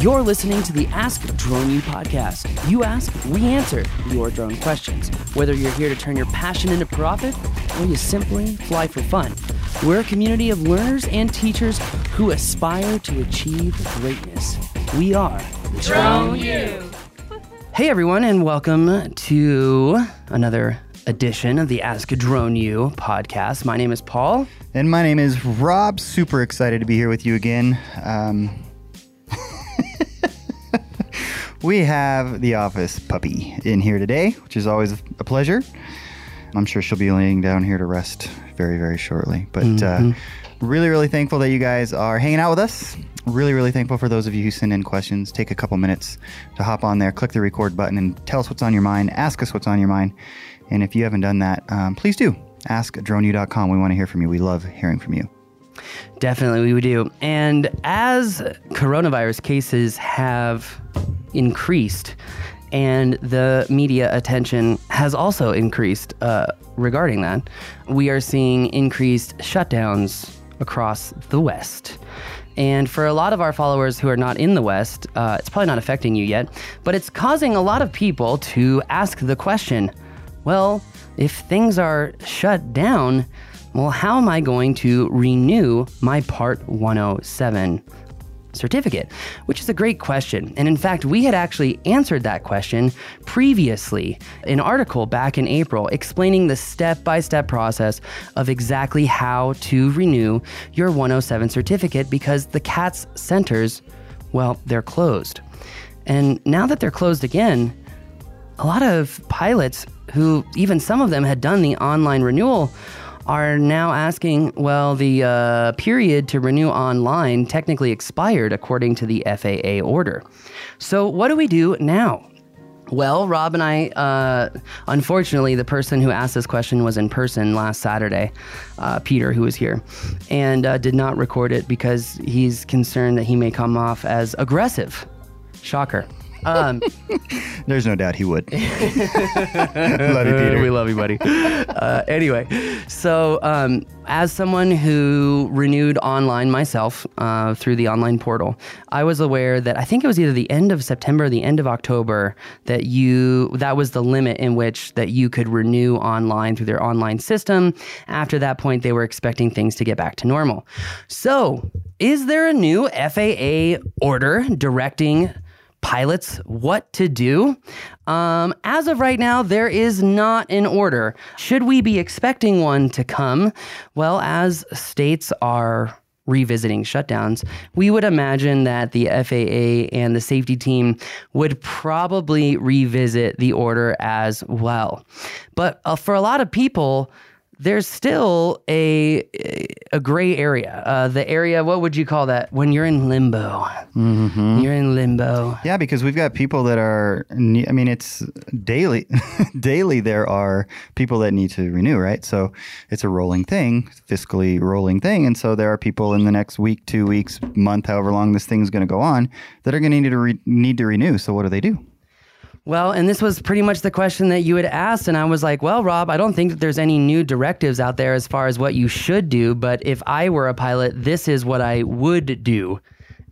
You're listening to the Ask Drone U podcast. You ask, we answer your drone questions. Whether you're here to turn your passion into profit or you simply fly for fun, we're a community of learners and teachers who aspire to achieve greatness. We are Drone U. Hey everyone, and welcome to another edition of the Ask Drone U podcast. My name is Paul. And my name is Rob. Super excited to be here with you again. Um, we have the office puppy in here today, which is always a pleasure. I'm sure she'll be laying down here to rest very, very shortly. But uh, really, really thankful that you guys are hanging out with us. Really, really thankful for those of you who send in questions. Take a couple minutes to hop on there, click the record button, and tell us what's on your mind. Ask us what's on your mind. And if you haven't done that, um, please do. Ask droneu.com. We want to hear from you. We love hearing from you. Definitely, we would do. And as coronavirus cases have increased, and the media attention has also increased uh, regarding that, we are seeing increased shutdowns across the West. And for a lot of our followers who are not in the West, uh, it's probably not affecting you yet, but it's causing a lot of people to ask the question well, if things are shut down, well, how am I going to renew my Part 107 certificate? Which is a great question. And in fact, we had actually answered that question previously, an article back in April explaining the step by step process of exactly how to renew your 107 certificate because the CATS centers, well, they're closed. And now that they're closed again, a lot of pilots who even some of them had done the online renewal are now asking, well, the uh, period to renew online technically expired according to the FAA order. So, what do we do now? Well, Rob and I, uh, unfortunately, the person who asked this question was in person last Saturday, uh, Peter, who was here, and uh, did not record it because he's concerned that he may come off as aggressive. Shocker. Um, There's no doubt he would. love you, Peter. we love you, buddy. uh, anyway, so um, as someone who renewed online myself uh, through the online portal, I was aware that I think it was either the end of September or the end of October that you that was the limit in which that you could renew online through their online system. After that point, they were expecting things to get back to normal. So, is there a new FAA order directing? Pilots what to do. Um, as of right now, there is not an order. Should we be expecting one to come? Well, as states are revisiting shutdowns, we would imagine that the FAA and the safety team would probably revisit the order as well. But uh, for a lot of people, there's still a a gray area. Uh, the area, what would you call that? When you're in limbo, mm-hmm. you're in limbo. Yeah, because we've got people that are. I mean, it's daily. daily, there are people that need to renew, right? So it's a rolling thing, fiscally rolling thing, and so there are people in the next week, two weeks, month, however long this thing's going to go on, that are going to need to re- need to renew. So what do they do? Well, and this was pretty much the question that you had asked. And I was like, well, Rob, I don't think that there's any new directives out there as far as what you should do. But if I were a pilot, this is what I would do.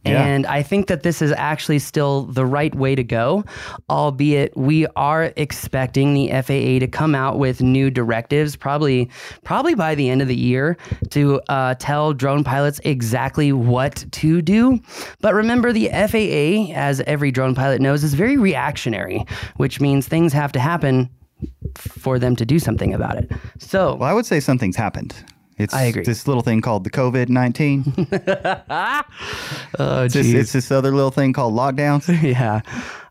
Yeah. And I think that this is actually still the right way to go, albeit we are expecting the FAA to come out with new directives, probably probably by the end of the year, to uh, tell drone pilots exactly what to do. But remember, the FAA, as every drone pilot knows, is very reactionary, which means things have to happen for them to do something about it. So Well, I would say something's happened. It's I agree. this little thing called the COVID 19. oh, It's, this- it's this other little thing called lockdowns. yeah.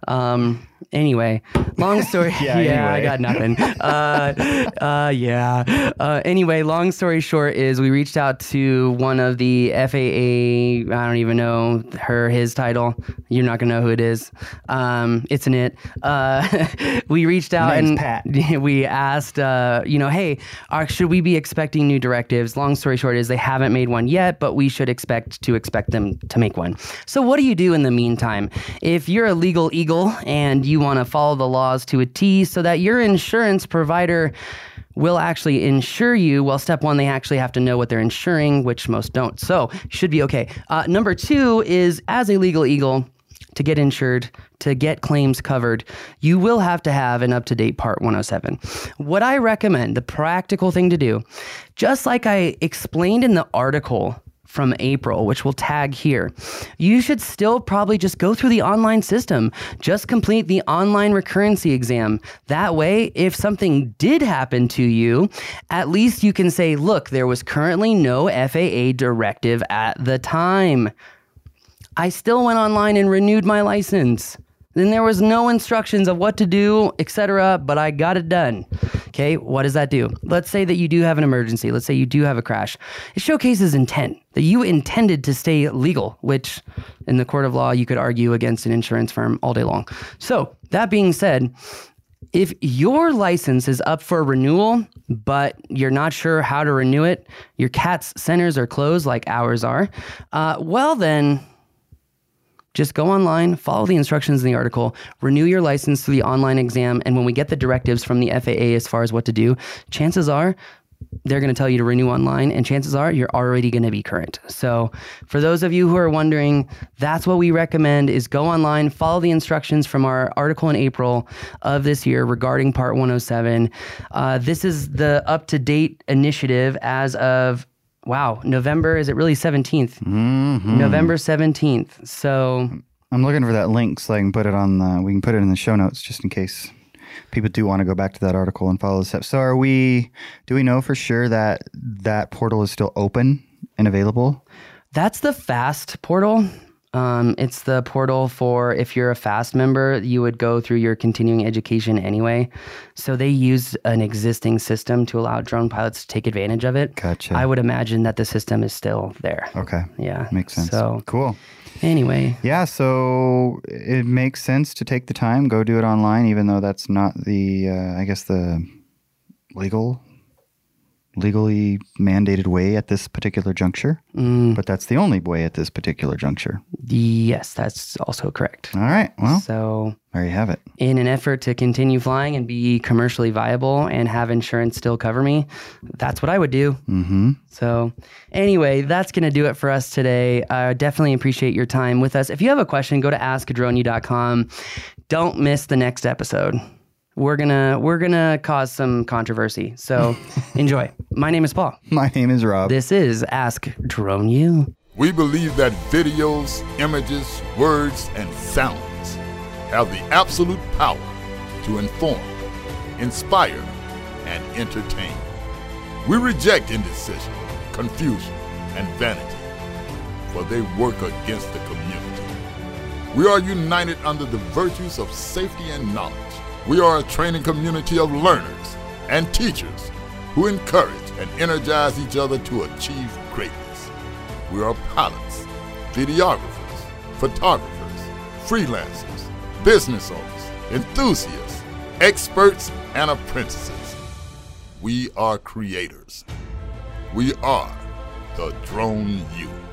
Um, anyway, long story. Yeah, yeah, I got nothing. uh, uh, yeah. Uh, anyway, long story short is we reached out to one of the FAA. I don't even know her his title. You're not gonna know who it is. Um, it's an it. Uh, we reached out and Pat. we asked, uh, you know, hey, are, should we be expecting new directives? Long story short is they haven't made one yet, but we should expect to expect them to make one. So what do you do in the meantime? If you're a legal eagle and you want to follow the laws to a T so that your insurance provider will actually insure you. Well, step one, they actually have to know what they're insuring, which most don't. So should be okay. Uh, number two is as a legal eagle, to get insured, to get claims covered, you will have to have an up to date Part 107. What I recommend, the practical thing to do, just like I explained in the article from April, which we'll tag here, you should still probably just go through the online system. Just complete the online recurrency exam. That way, if something did happen to you, at least you can say, look, there was currently no FAA directive at the time. I still went online and renewed my license. Then there was no instructions of what to do, etc., but I got it done. Okay, what does that do? Let's say that you do have an emergency. Let's say you do have a crash. It showcases intent that you intended to stay legal, which in the court of law you could argue against an insurance firm all day long. So, that being said, if your license is up for renewal, but you're not sure how to renew it, your CATS centers are closed like ours are, uh, well, then just go online, follow the instructions in the article, renew your license through the online exam, and when we get the directives from the FAA as far as what to do, chances are they're going to tell you to renew online, and chances are you're already going to be current. So, for those of you who are wondering, that's what we recommend: is go online, follow the instructions from our article in April of this year regarding Part 107. Uh, this is the up-to-date initiative as of wow, November, is it really 17th? Mm-hmm. November 17th. So I'm looking for that link so I can put it on the, we can put it in the show notes just in case people do want to go back to that article and follow the steps. So are we, do we know for sure that that portal is still open and available? that's the FAST portal. Um, it's the portal for if you're a FAST member, you would go through your continuing education anyway. So they use an existing system to allow drone pilots to take advantage of it. Gotcha. I would imagine that the system is still there. Okay. Yeah. Makes sense. So cool. anyway, Yeah, so it makes sense to take the time, go do it online, even though that's not the, uh, I guess, the legal, legally mandated way at this particular juncture. Mm. But that's the only way at this particular juncture. yes, that's also correct. All right. Well, So there you have it. in an effort to continue flying and be commercially viable and have insurance still cover me, that's what I would do. Mm-hmm. So, anyway, that's going to do it for us today. I definitely appreciate your time with us. If you have a question, go to askdroneu.com. Don't miss the next episode. We're gonna we're gonna cause some controversy. So enjoy. My name is Paul. My name is Rob. This is Ask Drone U. We believe that videos, images, words, and sounds have the absolute power to inform, inspire, and entertain. We reject indecision, confusion, and vanity, for they work against the community. We are united under the virtues of safety and knowledge. We are a training community of learners and teachers who encourage and energize each other to achieve greatness. We are pilots, videographers, photographers, freelancers, business owners, enthusiasts, experts, and apprentices. We are creators. We are the Drone U.